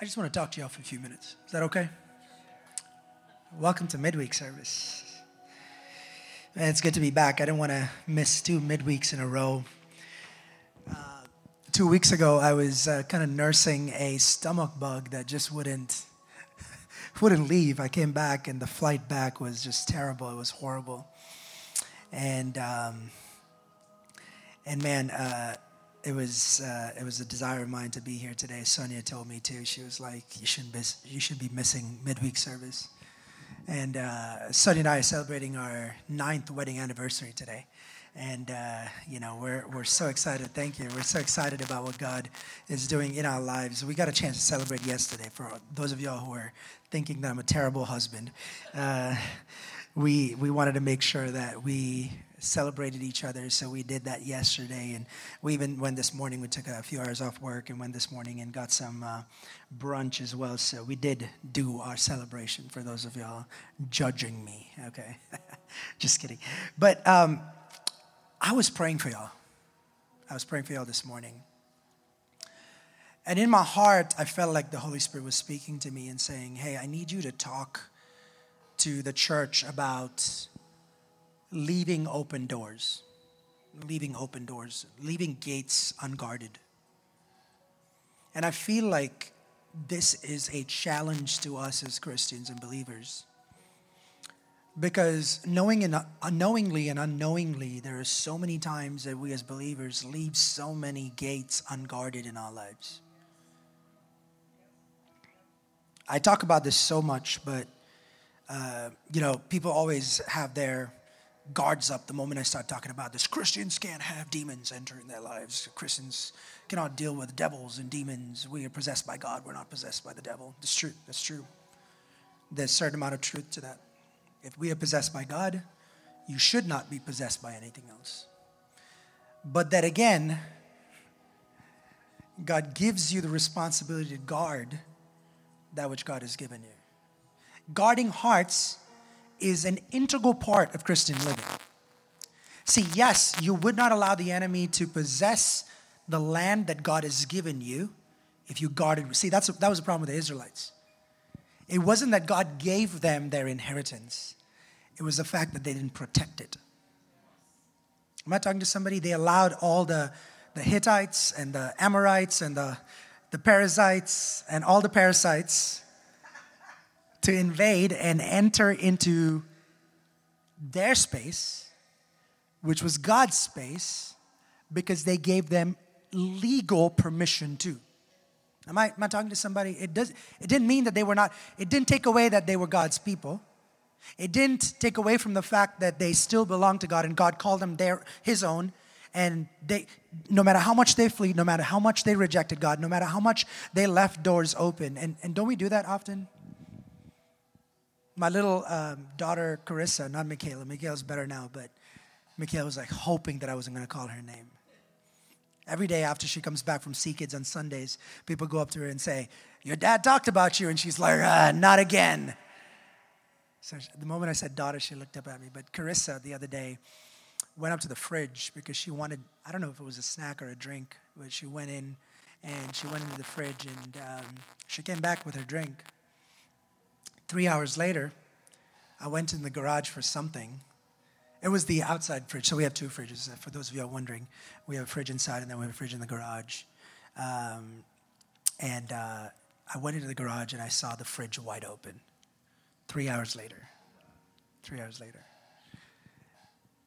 I just want to talk to y'all for a few minutes. Is that okay? Welcome to midweek service. Man, it's good to be back. I didn't want to miss two midweeks in a row. Uh, two weeks ago, I was uh, kind of nursing a stomach bug that just wouldn't wouldn't leave. I came back, and the flight back was just terrible. It was horrible, and um, and man, uh, it was uh, it was a desire of mine to be here today. Sonia told me too. She was like, "You shouldn't miss, you should be missing midweek service." And uh, Sonia and I are celebrating our ninth wedding anniversary today, and uh, you know we're we're so excited. Thank you. We're so excited about what God is doing in our lives. We got a chance to celebrate yesterday. For those of y'all who are thinking that I'm a terrible husband, uh, we we wanted to make sure that we celebrated each other. So we did that yesterday, and we even went this morning. We took a few hours off work and went this morning and got some uh, brunch as well. So we did do our celebration. For those of y'all judging me, okay, just kidding. But um, I was praying for y'all. I was praying for y'all this morning. And in my heart, I felt like the Holy Spirit was speaking to me and saying, Hey, I need you to talk to the church about leaving open doors, leaving open doors, leaving gates unguarded. And I feel like this is a challenge to us as Christians and believers. Because knowing and unknowingly and unknowingly, there are so many times that we as believers leave so many gates unguarded in our lives. I talk about this so much, but uh, you know, people always have their guards up the moment I start talking about this. Christians can't have demons entering their lives. Christians cannot deal with devils and demons. We are possessed by God. We're not possessed by the devil. That's true. That's true. There's a certain amount of truth to that. If we are possessed by God, you should not be possessed by anything else. But that again, God gives you the responsibility to guard that which God has given you. Guarding hearts is an integral part of Christian living. See, yes, you would not allow the enemy to possess the land that God has given you if you guarded. See, that's, that was the problem with the Israelites. It wasn't that God gave them their inheritance, it was the fact that they didn't protect it. Am I talking to somebody? They allowed all the, the Hittites and the Amorites and the, the Perizzites and all the parasites to invade and enter into their space, which was God's space, because they gave them legal permission to. Am I, am I talking to somebody? It, does, it didn't mean that they were not, it didn't take away that they were God's people. It didn't take away from the fact that they still belong to God and God called them their, his own. And they, no matter how much they flee, no matter how much they rejected God, no matter how much they left doors open. And, and don't we do that often? My little um, daughter Carissa, not Michaela. Michaela's better now, but Michaela was like hoping that I wasn't going to call her name. Every day after she comes back from Sea Kids on Sundays, people go up to her and say, "Your dad talked about you," and she's like, ah, "Not again." So the moment I said daughter, she looked up at me. But Carissa, the other day, went up to the fridge because she wanted, I don't know if it was a snack or a drink, but she went in and she went into the fridge and um, she came back with her drink. Three hours later, I went in the garage for something. It was the outside fridge. So we have two fridges. For those of you are wondering, we have a fridge inside and then we have a fridge in the garage. Um, and uh, I went into the garage and I saw the fridge wide open. Three hours later. Three hours later.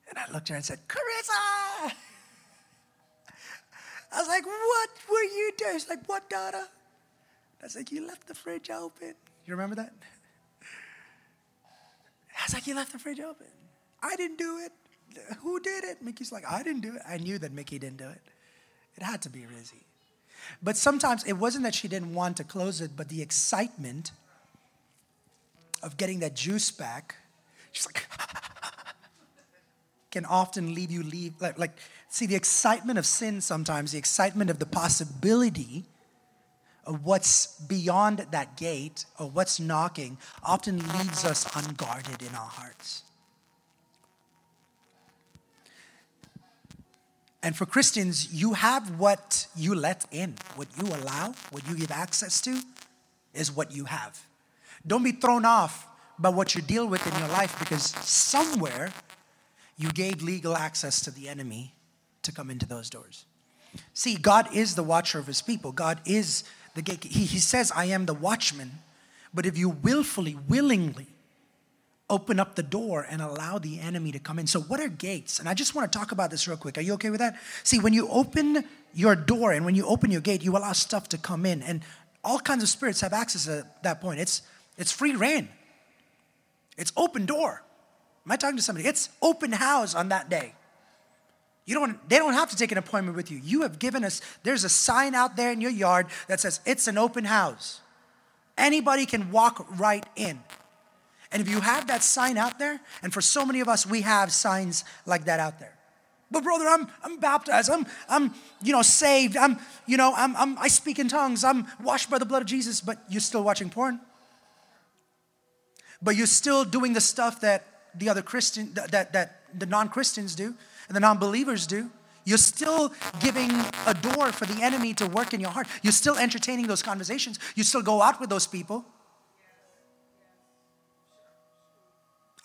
And I looked at her and said, Carissa! I was like, what were you doing? She's like, what, daughter? I was like, you left the fridge open. You remember that? I was like, you left the fridge open. I didn't do it. Who did it? Mickey's like, I didn't do it. I knew that Mickey didn't do it. It had to be Rizzy. But sometimes it wasn't that she didn't want to close it, but the excitement of getting that juice back, she's like, can often leave you leave like, like see the excitement of sin sometimes, the excitement of the possibility what's beyond that gate or what's knocking often leaves us unguarded in our hearts. And for Christians, you have what you let in, what you allow, what you give access to, is what you have. Don't be thrown off by what you deal with in your life because somewhere you gave legal access to the enemy to come into those doors. See, God is the watcher of his people. God is the gate. He, he says, I am the watchman. But if you willfully, willingly open up the door and allow the enemy to come in. So, what are gates? And I just want to talk about this real quick. Are you okay with that? See, when you open your door and when you open your gate, you allow stuff to come in. And all kinds of spirits have access at that point. It's, it's free rein, it's open door. Am I talking to somebody? It's open house on that day. You don't, they don't have to take an appointment with you. You have given us, there's a sign out there in your yard that says it's an open house. Anybody can walk right in. And if you have that sign out there, and for so many of us, we have signs like that out there. But brother, I'm I'm baptized. I'm I'm you know saved. I'm you know I'm, I'm I speak in tongues. I'm washed by the blood of Jesus. But you're still watching porn. But you're still doing the stuff that the other Christian that that, that the non-Christians do and the non-believers do. You're still giving a door for the enemy to work in your heart. You're still entertaining those conversations. You still go out with those people.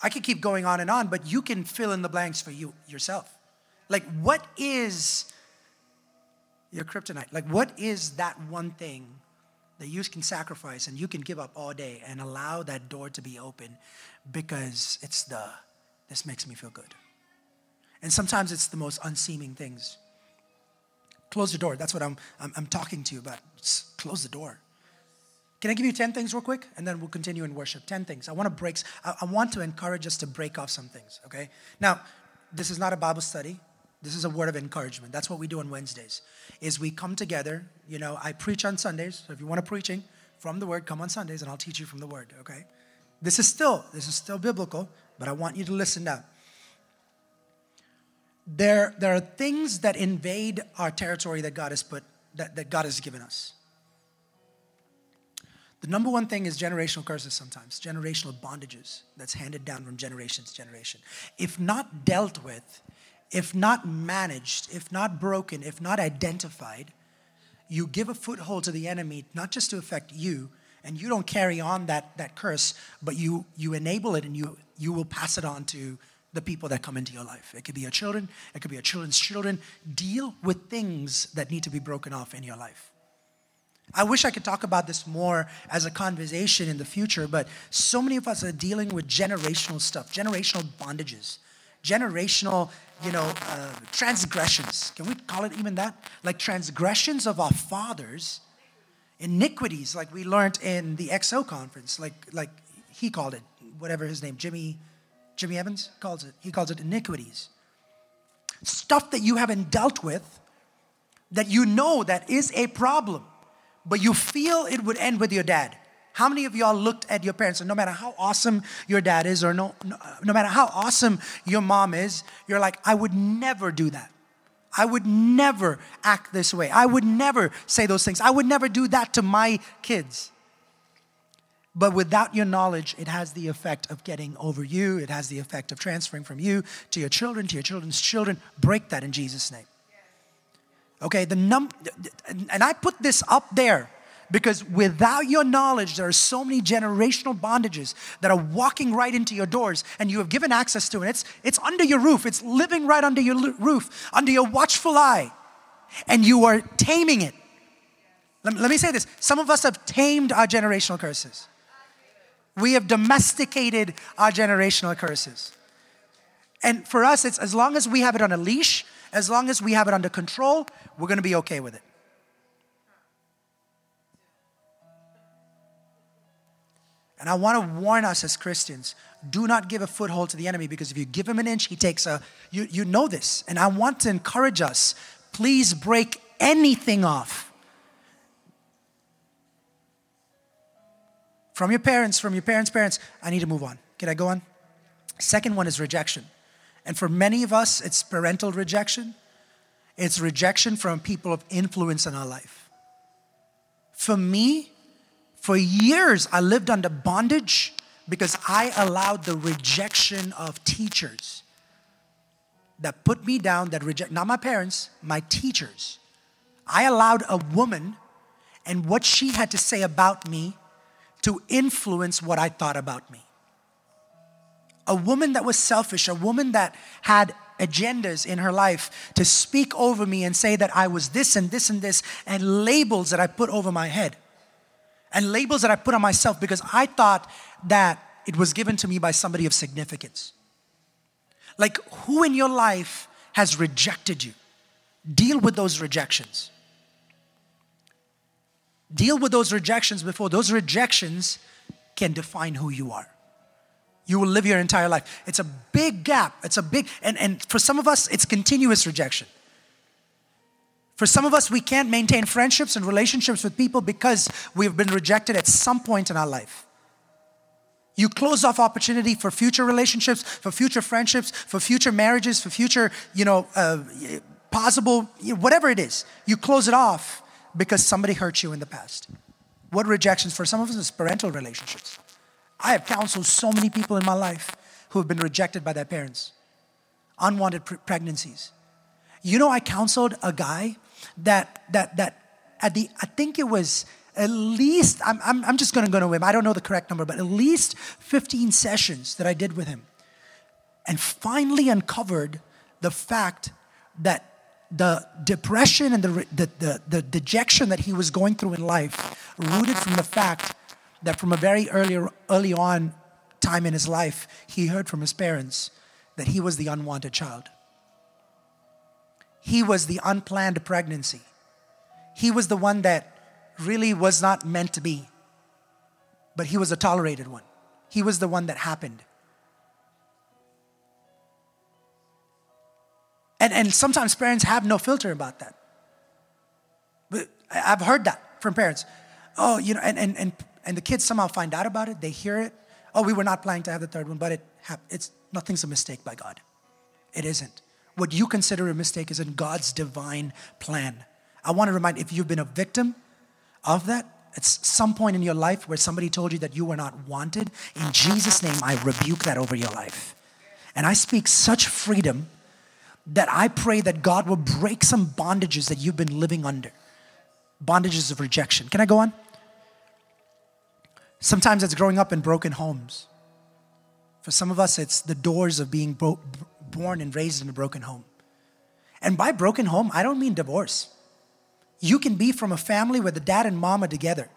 I could keep going on and on, but you can fill in the blanks for you yourself. Like, what is your kryptonite? Like, what is that one thing that you can sacrifice and you can give up all day and allow that door to be open because it's the, this makes me feel good. And sometimes it's the most unseeming things. Close the door. That's what I'm, I'm, I'm talking to you about. Just close the door. Can I give you 10 things real quick? And then we'll continue in worship. 10 things. I want to break, I, I want to encourage us to break off some things, okay? Now, this is not a Bible study. This is a word of encouragement. That's what we do on Wednesdays. Is we come together. You know, I preach on Sundays. So if you want a preaching from the word, come on Sundays and I'll teach you from the word, okay? This is still, this is still biblical, but I want you to listen now. There, there are things that invade our territory that God has put, that, that God has given us. The number one thing is generational curses sometimes, generational bondages that's handed down from generation to generation. If not dealt with, if not managed, if not broken, if not identified, you give a foothold to the enemy, not just to affect you, and you don't carry on that, that curse, but you, you enable it and you, you will pass it on to the people that come into your life. It could be your children, it could be your children's children. Deal with things that need to be broken off in your life. I wish I could talk about this more as a conversation in the future, but so many of us are dealing with generational stuff, generational bondages, generational, you know, uh, transgressions. Can we call it even that? Like transgressions of our fathers, iniquities, like we learned in the XO conference, like like he called it, whatever his name, Jimmy, Jimmy Evans calls it. He calls it iniquities. Stuff that you haven't dealt with, that you know that is a problem but you feel it would end with your dad. How many of y'all looked at your parents and no matter how awesome your dad is or no, no, no matter how awesome your mom is, you're like, I would never do that. I would never act this way. I would never say those things. I would never do that to my kids. But without your knowledge, it has the effect of getting over you. It has the effect of transferring from you to your children, to your children's children. Break that in Jesus' name. Okay, the num and I put this up there because without your knowledge, there are so many generational bondages that are walking right into your doors and you have given access to it. It's, it's under your roof, it's living right under your roof, under your watchful eye, and you are taming it. Let, let me say this some of us have tamed our generational curses, we have domesticated our generational curses. And for us, it's as long as we have it on a leash, as long as we have it under control, we're going to be okay with it. And I want to warn us as Christians do not give a foothold to the enemy because if you give him an inch, he takes a, you, you know this. And I want to encourage us please break anything off. From your parents, from your parents' parents, I need to move on. Can I go on? Second one is rejection. And for many of us, it's parental rejection, it's rejection from people of influence in our life. For me, for years, I lived under bondage because I allowed the rejection of teachers that put me down, that reject, not my parents, my teachers. I allowed a woman and what she had to say about me to influence what I thought about me. A woman that was selfish, a woman that had agendas in her life to speak over me and say that I was this and this and this, and labels that I put over my head, and labels that I put on myself because I thought that it was given to me by somebody of significance. Like, who in your life has rejected you? Deal with those rejections. Deal with those rejections before those rejections can define who you are. You will live your entire life. It's a big gap. It's a big, and, and for some of us, it's continuous rejection. For some of us, we can't maintain friendships and relationships with people because we've been rejected at some point in our life. You close off opportunity for future relationships, for future friendships, for future marriages, for future, you know, uh, possible, whatever it is. You close it off because somebody hurt you in the past. What rejections for some of us is parental relationships. I have counseled so many people in my life who have been rejected by their parents, unwanted pre- pregnancies. You know, I counseled a guy that that that at the I think it was at least I'm I'm, I'm just going to go to him. I don't know the correct number, but at least 15 sessions that I did with him, and finally uncovered the fact that the depression and the, the, the, the, dejection that he was going through in life rooted from the fact that from a very early, early on time in his life, he heard from his parents that he was the unwanted child. He was the unplanned pregnancy. He was the one that really was not meant to be, but he was a tolerated one. He was the one that happened. And, and sometimes parents have no filter about that. But I've heard that from parents. Oh, you know, and, and, and, and the kids somehow find out about it, they hear it. Oh, we were not planning to have the third one, but it happened. it's nothing's a mistake by God. It isn't. What you consider a mistake is in God's divine plan. I want to remind if you've been a victim of that, at some point in your life where somebody told you that you were not wanted. In Jesus' name, I rebuke that over your life. And I speak such freedom that I pray that God will break some bondages that you've been living under. Bondages of rejection. Can I go on? Sometimes it's growing up in broken homes. For some of us, it's the doors of being bro- born and raised in a broken home. And by broken home, I don't mean divorce. You can be from a family where the dad and mom are together,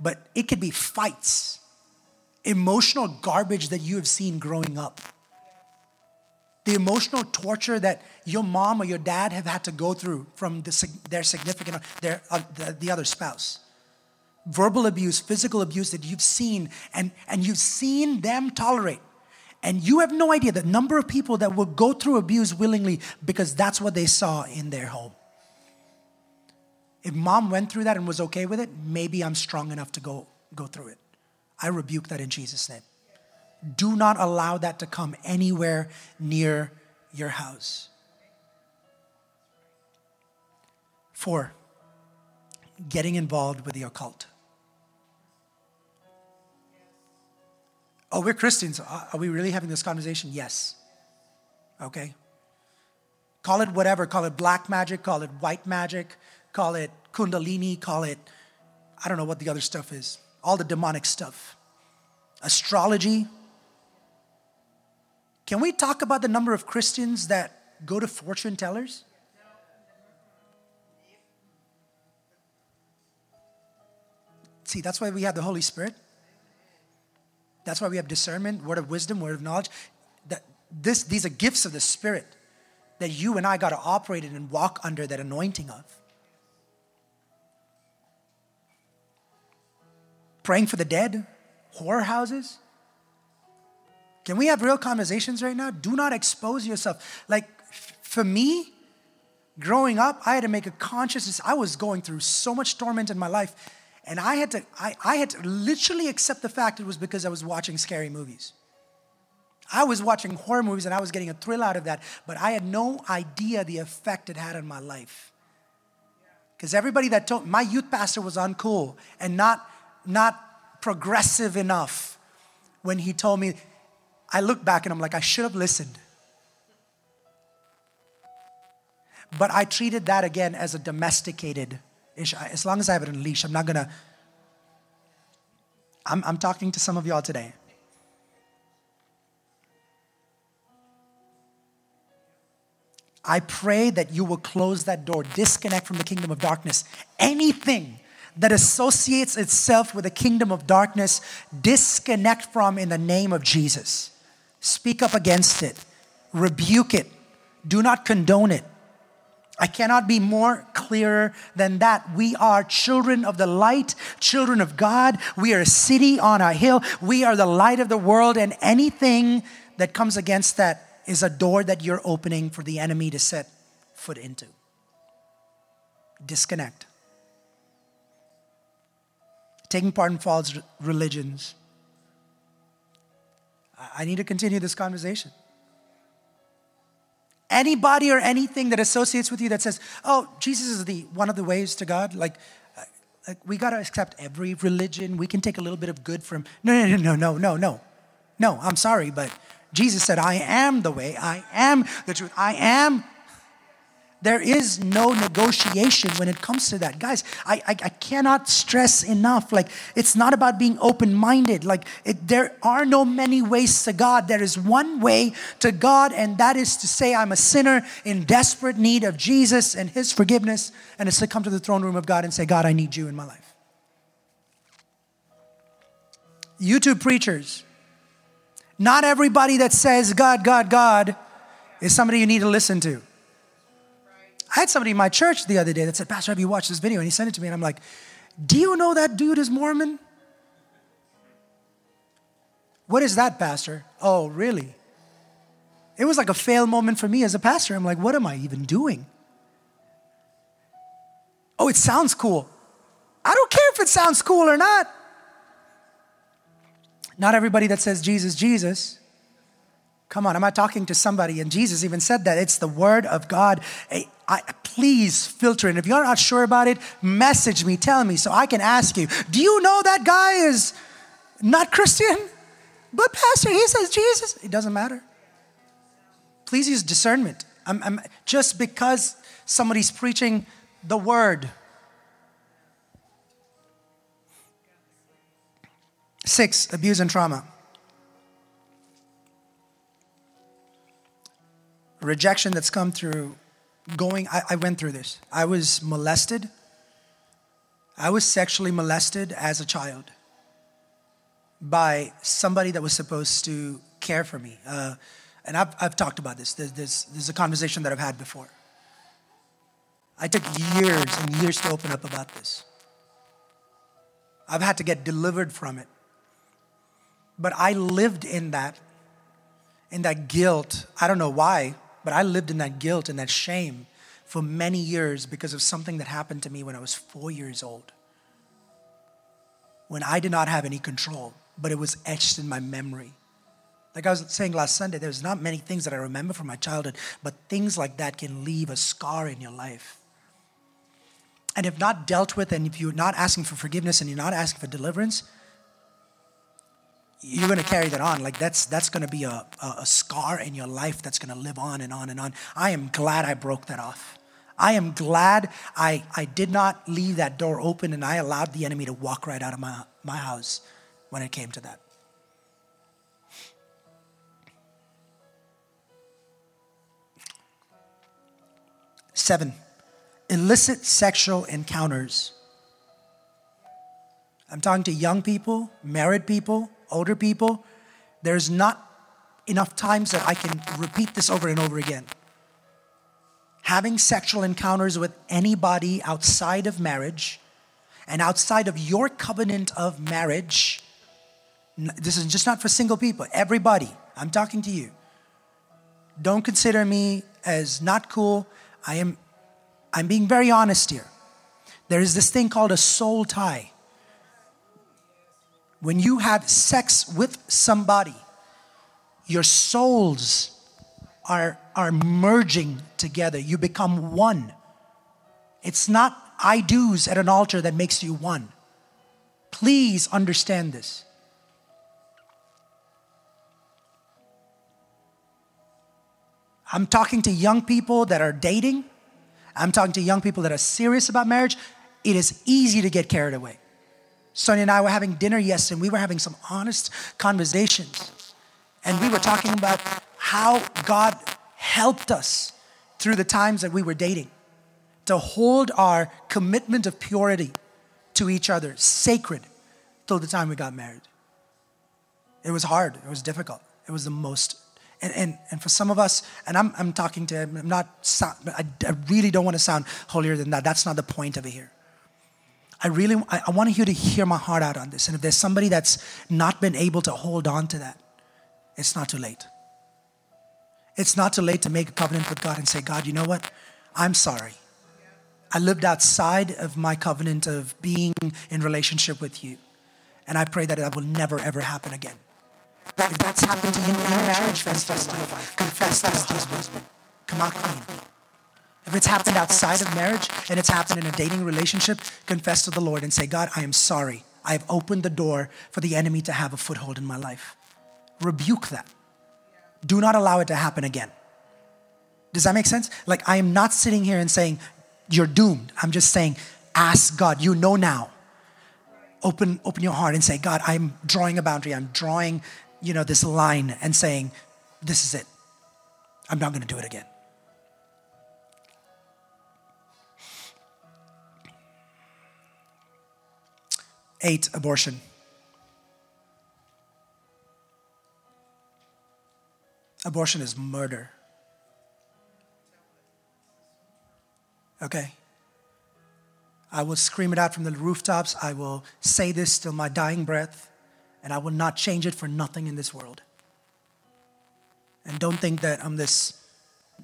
but it could be fights, emotional garbage that you have seen growing up the emotional torture that your mom or your dad have had to go through from the, their significant, their, uh, the, the other spouse. Verbal abuse, physical abuse that you've seen and, and you've seen them tolerate. And you have no idea the number of people that will go through abuse willingly because that's what they saw in their home. If mom went through that and was okay with it, maybe I'm strong enough to go, go through it. I rebuke that in Jesus' name do not allow that to come anywhere near your house. Four, getting involved with the occult. Oh, we're Christians. Uh, are we really having this conversation? Yes. Okay. Call it whatever. Call it black magic, call it white magic, call it kundalini, call it, I don't know what the other stuff is. All the demonic stuff. Astrology, can we talk about the number of Christians that go to fortune tellers? See, that's why we have the Holy Spirit. That's why we have discernment, word of wisdom, word of knowledge. That this, these are gifts of the Spirit that you and I got to operate in and walk under that anointing of. Praying for the dead, horror houses, can we have real conversations right now? Do not expose yourself. Like for me, growing up, I had to make a conscious I was going through so much torment in my life. And I had to, I, I had to literally accept the fact it was because I was watching scary movies. I was watching horror movies and I was getting a thrill out of that, but I had no idea the effect it had on my life. Because everybody that told my youth pastor was uncool and not, not progressive enough when he told me I look back and I'm like, I should have listened. But I treated that again as a domesticated As long as I have it on leash, I'm not gonna. I'm, I'm talking to some of y'all today. I pray that you will close that door, disconnect from the kingdom of darkness. Anything that associates itself with the kingdom of darkness, disconnect from in the name of Jesus. Speak up against it, rebuke it, do not condone it. I cannot be more clearer than that. We are children of the light, children of God. We are a city on a hill. We are the light of the world, and anything that comes against that is a door that you're opening for the enemy to set foot into. Disconnect. Taking part in false religions. I need to continue this conversation. Anybody or anything that associates with you that says, "Oh, Jesus is the one of the ways to God," like, uh, like we got to accept every religion. We can take a little bit of good from. No, no, no, no, no, no, no. I'm sorry, but Jesus said, I am the way, I am the truth, I am. There is no negotiation when it comes to that. Guys, I, I, I cannot stress enough. Like, it's not about being open minded. Like, it, there are no many ways to God. There is one way to God, and that is to say, I'm a sinner in desperate need of Jesus and His forgiveness, and it's to come to the throne room of God and say, God, I need you in my life. YouTube preachers, not everybody that says God, God, God is somebody you need to listen to. I had somebody in my church the other day that said, Pastor, have you watched this video? And he sent it to me, and I'm like, Do you know that dude is Mormon? What is that, Pastor? Oh, really? It was like a fail moment for me as a pastor. I'm like, What am I even doing? Oh, it sounds cool. I don't care if it sounds cool or not. Not everybody that says Jesus, Jesus. Come on, am I talking to somebody? And Jesus even said that it's the word of God. Hey, I, please filter it. If you're not sure about it, message me, tell me so I can ask you. Do you know that guy is not Christian? But, Pastor, he says Jesus. It doesn't matter. Please use discernment. I'm, I'm, just because somebody's preaching the word Six, abuse and trauma. Rejection that's come through going, I, I went through this. I was molested. I was sexually molested as a child by somebody that was supposed to care for me. Uh, and I've, I've talked about this. There's, there's, there's, a conversation that I've had before. I took years and years to open up about this. I've had to get delivered from it. But I lived in that, in that guilt. I don't know why, but I lived in that guilt and that shame for many years because of something that happened to me when I was four years old. When I did not have any control, but it was etched in my memory. Like I was saying last Sunday, there's not many things that I remember from my childhood, but things like that can leave a scar in your life. And if not dealt with, and if you're not asking for forgiveness and you're not asking for deliverance, you're going to carry that on. Like that's that's going to be a, a, a scar in your life that's going to live on and on and on. I am glad I broke that off. I am glad I, I did not leave that door open and I allowed the enemy to walk right out of my, my house when it came to that. Seven, illicit sexual encounters. I'm talking to young people, married people, older people, there's not enough times that I can repeat this over and over again. Having sexual encounters with anybody outside of marriage and outside of your covenant of marriage, this is just not for single people, everybody, I'm talking to you. Don't consider me as not cool. I am I'm being very honest here. There is this thing called a soul tie when you have sex with somebody, your souls are, are merging together. You become one. It's not I do's at an altar that makes you one. Please understand this. I'm talking to young people that are dating. I'm talking to young people that are serious about marriage. It is easy to get carried away. Sonia and I were having dinner yesterday, and we were having some honest conversations. And we were talking about how God helped us through the times that we were dating to hold our commitment of purity to each other sacred till the time we got married. It was hard, it was difficult. It was the most and, and, and for some of us, and I'm, I'm talking to, I'm not, I, I really don't want to sound holier than that. That's not the point of it here. I really, I, I want you to hear my heart out on this. And if there's somebody that's not been able to hold on to that, it's not too late. It's not too late to make a covenant with God and say, God, you know what? I'm sorry. I lived outside of my covenant of being in relationship with you. And I pray that that will never, ever happen again. If that's happened to you in your marriage, confess to your wife, confess to your husband. Come out clean. If it's happened outside of marriage and it's happened in a dating relationship, confess to the Lord and say, God, I am sorry. I have opened the door for the enemy to have a foothold in my life. Rebuke that. Do not allow it to happen again. Does that make sense? Like, I am not sitting here and saying, you're doomed. I'm just saying, ask God. You know now. Open, open your heart and say, God, I'm drawing a boundary. I'm drawing you know, this line and saying, this is it. I'm not going to do it again. Eight, abortion. Abortion is murder. Okay? I will scream it out from the rooftops. I will say this till my dying breath and I will not change it for nothing in this world. And don't think that I'm this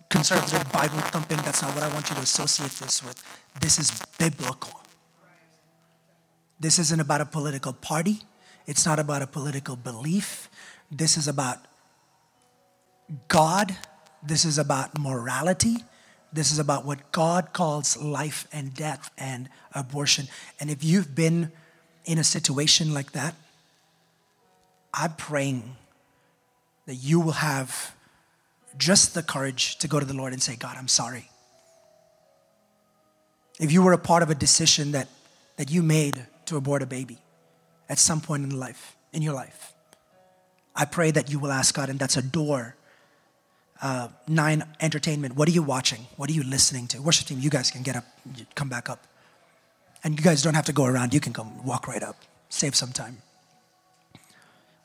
conservative Bible thumping. That's not what I want you to associate this with. This is biblical. This isn't about a political party, it's not about a political belief. This is about God, this is about morality. This is about what God calls life and death and abortion. And if you've been in a situation like that, I'm praying that you will have just the courage to go to the Lord and say, God, I'm sorry. If you were a part of a decision that, that you made to abort a baby at some point in life, in your life, I pray that you will ask God, and that's a door. Uh, nine, entertainment. What are you watching? What are you listening to? Worship team, you guys can get up, come back up. And you guys don't have to go around, you can come walk right up. Save some time.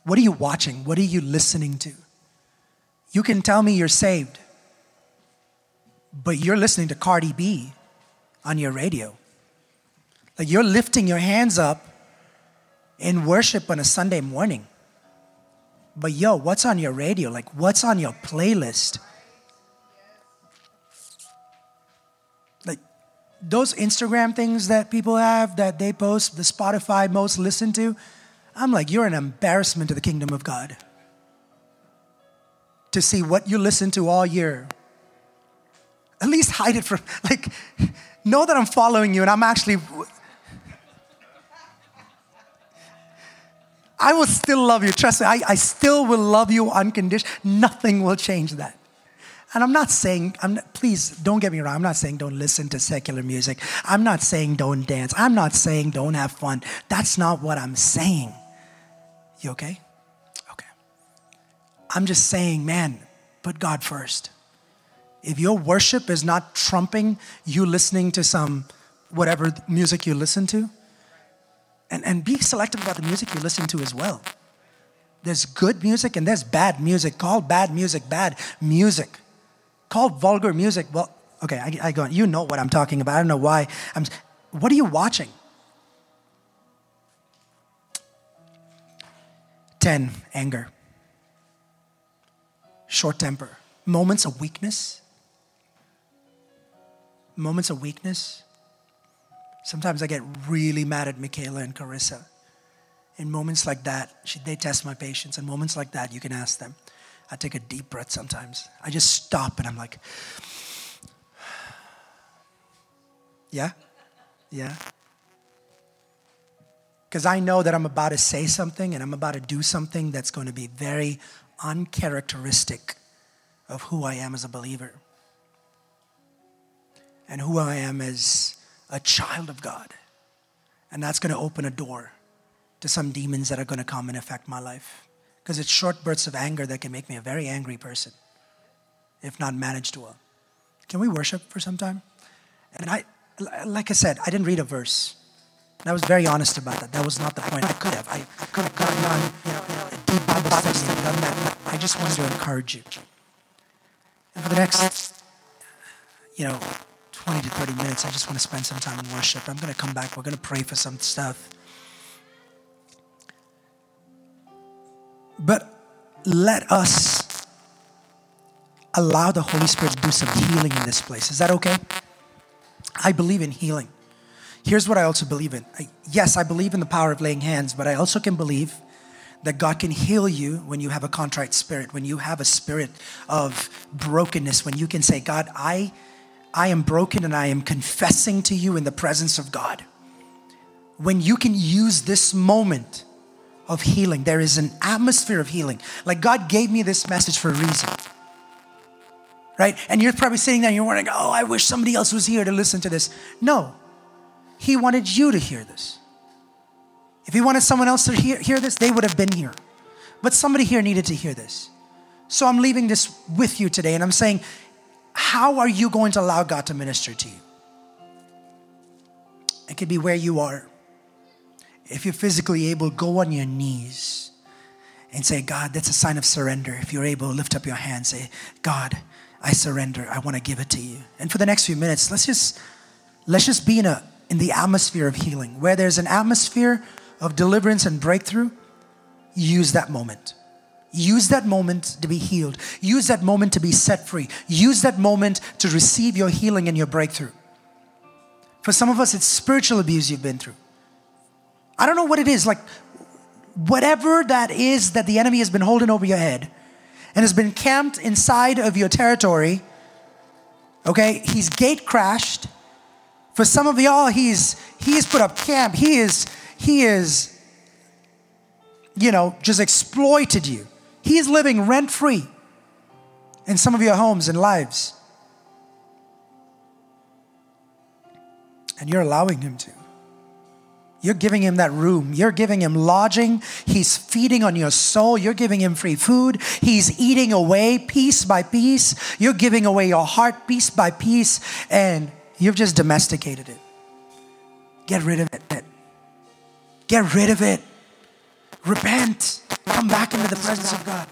What are you watching? What are you listening to? You can tell me you're saved, but you're listening to Cardi B on your radio. Like you're lifting your hands up in worship on a Sunday morning. But yo, what's on your radio? Like, what's on your playlist? Like, those Instagram things that people have that they post, the Spotify most listened to, I'm like, you're an embarrassment to the kingdom of God. To see what you listen to all year. At least hide it from, like, know that I'm following you and I'm actually. I will still love you. Trust me, I, I still will love you unconditionally. Nothing will change that. And I'm not saying, I'm not, please don't get me wrong. I'm not saying don't listen to secular music. I'm not saying don't dance. I'm not saying don't have fun. That's not what I'm saying. You okay? Okay. I'm just saying, man, put God first. If your worship is not trumping you listening to some whatever music you listen to, and, and be selective about the music you listen to as well. There's good music and there's bad music. Call bad music bad music. Call vulgar music. Well, okay, I, I go on. You know what I'm talking about. I don't know why. I'm, what are you watching? 10, anger. Short temper. Moments of weakness. Moments of weakness. Sometimes I get really mad at Michaela and Carissa. In moments like that, she, they test my patience. In moments like that, you can ask them. I take a deep breath sometimes. I just stop and I'm like, yeah? Yeah? because I know that I'm about to say something and I'm about to do something that's going to be very uncharacteristic of who I am as a believer and who I am as a child of God. And that's going to open a door to some demons that are going to come and affect my life. Because it's short bursts of anger that can make me a very angry person if not managed well. Can we worship for some time? And I, like I said, I didn't read a verse. And I was very honest about that. That was not the point. I could have. I, could have gotten on you know, a deep Bible study and done that. I just wanted to encourage you. And for the next, you know, 20 to 30 minutes, I just want to spend some time in worship. I'm going to come back. We're going to pray for some stuff. But let us allow the Holy Spirit to do some healing in this place. Is that okay? I believe in healing. Here's what I also believe in. I, yes, I believe in the power of laying hands, but I also can believe that God can heal you when you have a contrite spirit, when you have a spirit of brokenness, when you can say, God, I, I am broken and I am confessing to you in the presence of God. When you can use this moment of healing, there is an atmosphere of healing. Like God gave me this message for a reason right? And you're probably sitting there and you're wondering, oh, I wish somebody else was here to listen to this. No, He wanted you to hear this. If He wanted someone else to hear, hear this, they would have been here. But somebody here needed to hear this. So I'm leaving this with you today and I'm saying, how are you going to allow God to minister to you? It could be where you are. If you're physically able, go on your knees and say, God, that's a sign of surrender. If you're able, to lift up your hand, say, God, I surrender. I want to give it to you. And for the next few minutes, let's just let's just be in a in the atmosphere of healing. Where there's an atmosphere of deliverance and breakthrough, use that moment. Use that moment to be healed. Use that moment to be set free. Use that moment to receive your healing and your breakthrough. For some of us, it's spiritual abuse you've been through. I don't know what it is, like whatever that is that the enemy has been holding over your head and has been camped inside of your territory, okay, he's gate crashed. For some of y'all, he's he's put up camp. He is he is you know just exploited you. He's living rent free in some of your homes and lives. And you're allowing him to. You're giving him that room. You're giving him lodging. He's feeding on your soul. You're giving him free food. He's eating away piece by piece. You're giving away your heart piece by piece, and you've just domesticated it. Get rid of it. Get rid of it. Repent. Come back into the presence of God.